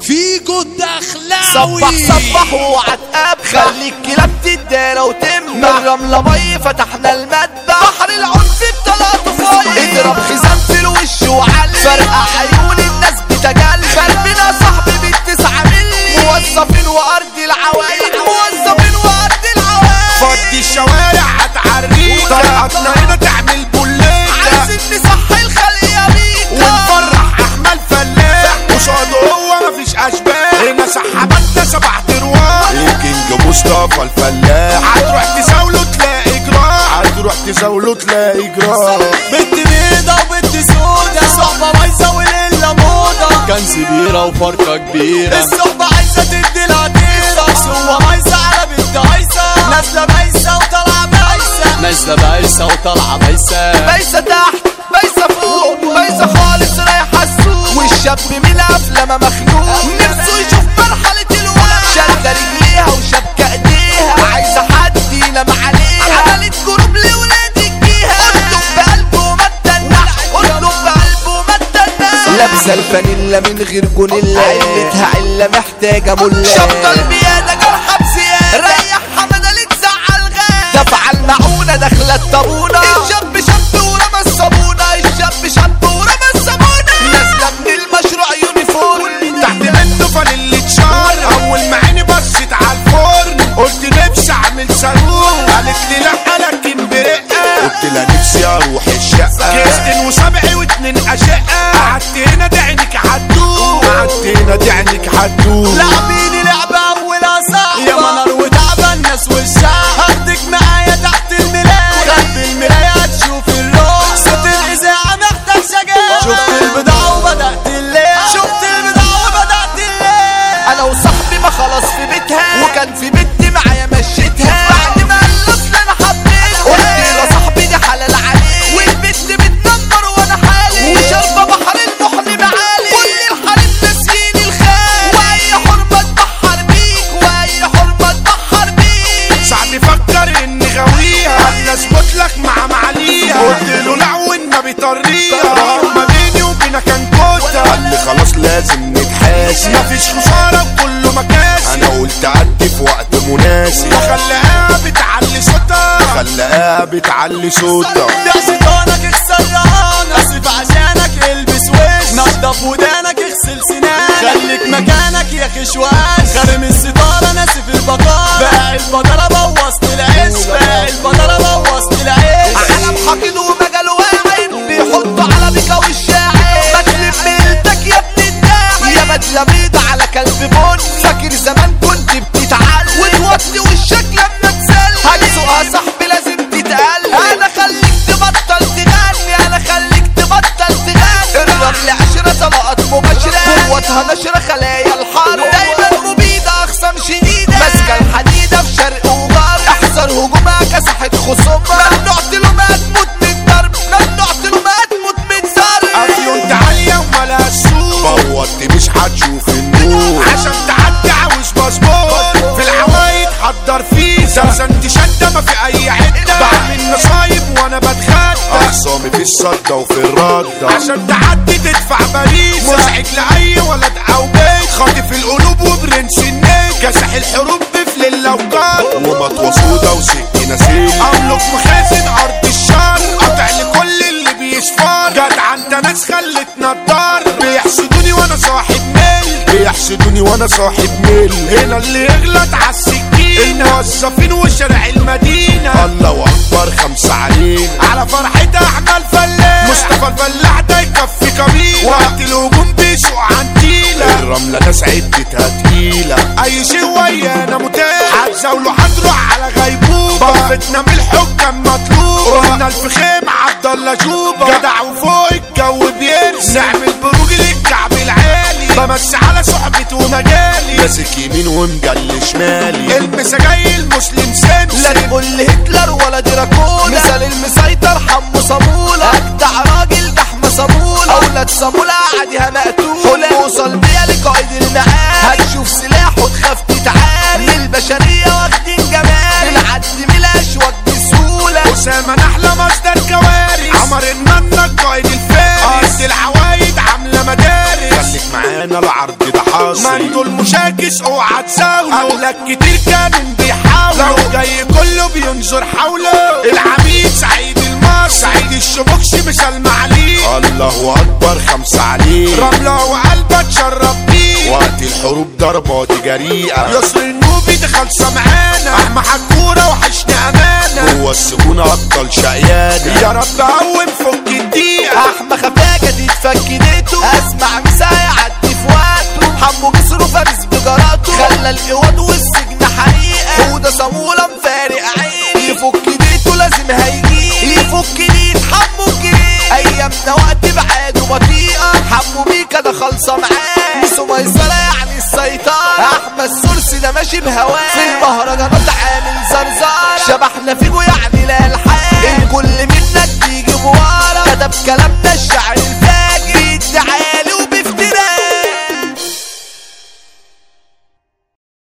فيجو الدخلاوي صبح صبح وعتقاب خلي الكلاب تدارى وتمنع الرملة مي فتحنا المدبح بحر العنف بطلعته فايق اضرب خزان الفلاح هتروح تزاوله تلاقي جراح. هتروح تزاوله تلاقي جراح. بنت بيضة وبنت سودة صحبة بايظة وليلة موضة. كان زبيرة وفرقة كبيرة. الصحبة عايزة تدي العطيرة سوى بايظة على بنت عايزة. نازلة بايظة وطالعة بايظة. نازلة بايظة وطالعة بايظة. بايسة تحت بايسة فوق بايسة خالص رايحة السوق. والشاب من أفلامة مخنوق. نفسه يشوف مرحلة الوقت. شادة رجليها وشبكة الفانيلا من غير جونيلا. علتها علة محتاجة ملا شبطة قعدت هنا دعينك بيك ساعات فكر اني غاويها أنا اثبت لك مع معاليها. قلت له لا وإن بيطريها ما بيني وبينها كان كوتا. قال خلاص لازم نتحاسب. مفيش خسارة وكله مكاسب. أنا قلت عدي في وقت مناسب. خلاها بتعلي صوتها. خلاها بتعلي صوتها. يا شيطانك رهانك نضف ودانك اغسل سنانك. خليك مكانك يا خشوان خارم الستارة ناسف البقاء باع البقرة بوظت العيش باع البقرة بوظت العيش. علم حقيد ومجال خصومها ممنوع تلومها تموت من ضرب ممنوع تلومها تموت من ضرب افيون عالية ومالها السوق فوضت مش هتشوف النور عشان تعدي عاوز باسبور في العوايد حضر فيزا زنت شدة ما في اي عدة بعمل نصايب وأنا بتخدى اخصامي في الصدة وفي الردة عشان تعدي تدفع باريزة مزعج لأي ولد أو بيت. خاطف القلوب وبرنس النيل كاسح الحروب بفل الأوقات. ومطوة سودا وسكينة سيل أملك مخازن أرض الشر. قطع لكل اللي بيشفار جدع انت ناس خلتنا الدار بيحسدوني وأنا صاحب ميل بيحسدوني وأنا صاحب ميل هنا اللي يغلط عالسكين الموظفين وشارع المدينة. الله أكبر خمسة علينا على فرحتها إحنا الفلاح مصطفى الفلاح ده يكفي بيسوق الرملة ناس عدتها تقيلة أي شيء ويانا متاح. هتزاوله هتروح على غيبوبة. بفتنا من الحكام مطلوبة قلنا الفخيم عبد الله جوبة. جدع وفوق الجو بيرسم نعمل بروج للكعب العالي. بمس على صحبتي ومجالي ماسك يمين ومجل شمالي. المسا جاي المسلم سمسم لا تقول لي هتلر ولا دراكولا. مثال المسيطر حمو صامولة أجدع راجل دحم صامولة هتصابوا لعدي هنقتول أوصل بيا لقايد المعارك هتشوف سلاح وتخاف تتعار البشرية واخدين جمال. العد ملاش وقت سهولة. أسامة نحلة مصدر كوارث. عمر النطة القايد الفارس. أرض العوايد عاملة مدارس. خليك معانا العرض ده حاصل. ما أنتوا المشاكس اوعى تساوله قبلك كتير كان بيحاولوا. لو جاي كله بينظر حوله. الله أكبر خمسة عليه رملة وقلبة تشرب بيه وقت الحروب ضربات جريئة. يسر النوبي ده خالصة معانا أحمى حكورة وحشنا امانة هو السجون ابطال شقيانة. يا رب قوم فك الدقيقة. أحمى خفاجة دي اتفكدته أسمع مساء يعدي في وقته. حمو جسره فارس بجراته. خلى القواد والسجن حقيقة. وده صامولة مفارق عيني. يفك ديته لازم هيجي. يفك ديت حمو جريت ايامنا وقت بعاده بطيئة حمو ميكا ده خالصة معاه ميسو ميسرة يعني السيطرة. احمد سورسي ده ماشي بهواه. في المهرجانات عامل زرزار. شبحنا فيجو يعني لا الحال. الكل منك بيجي ورا كتب كلامنا الشعر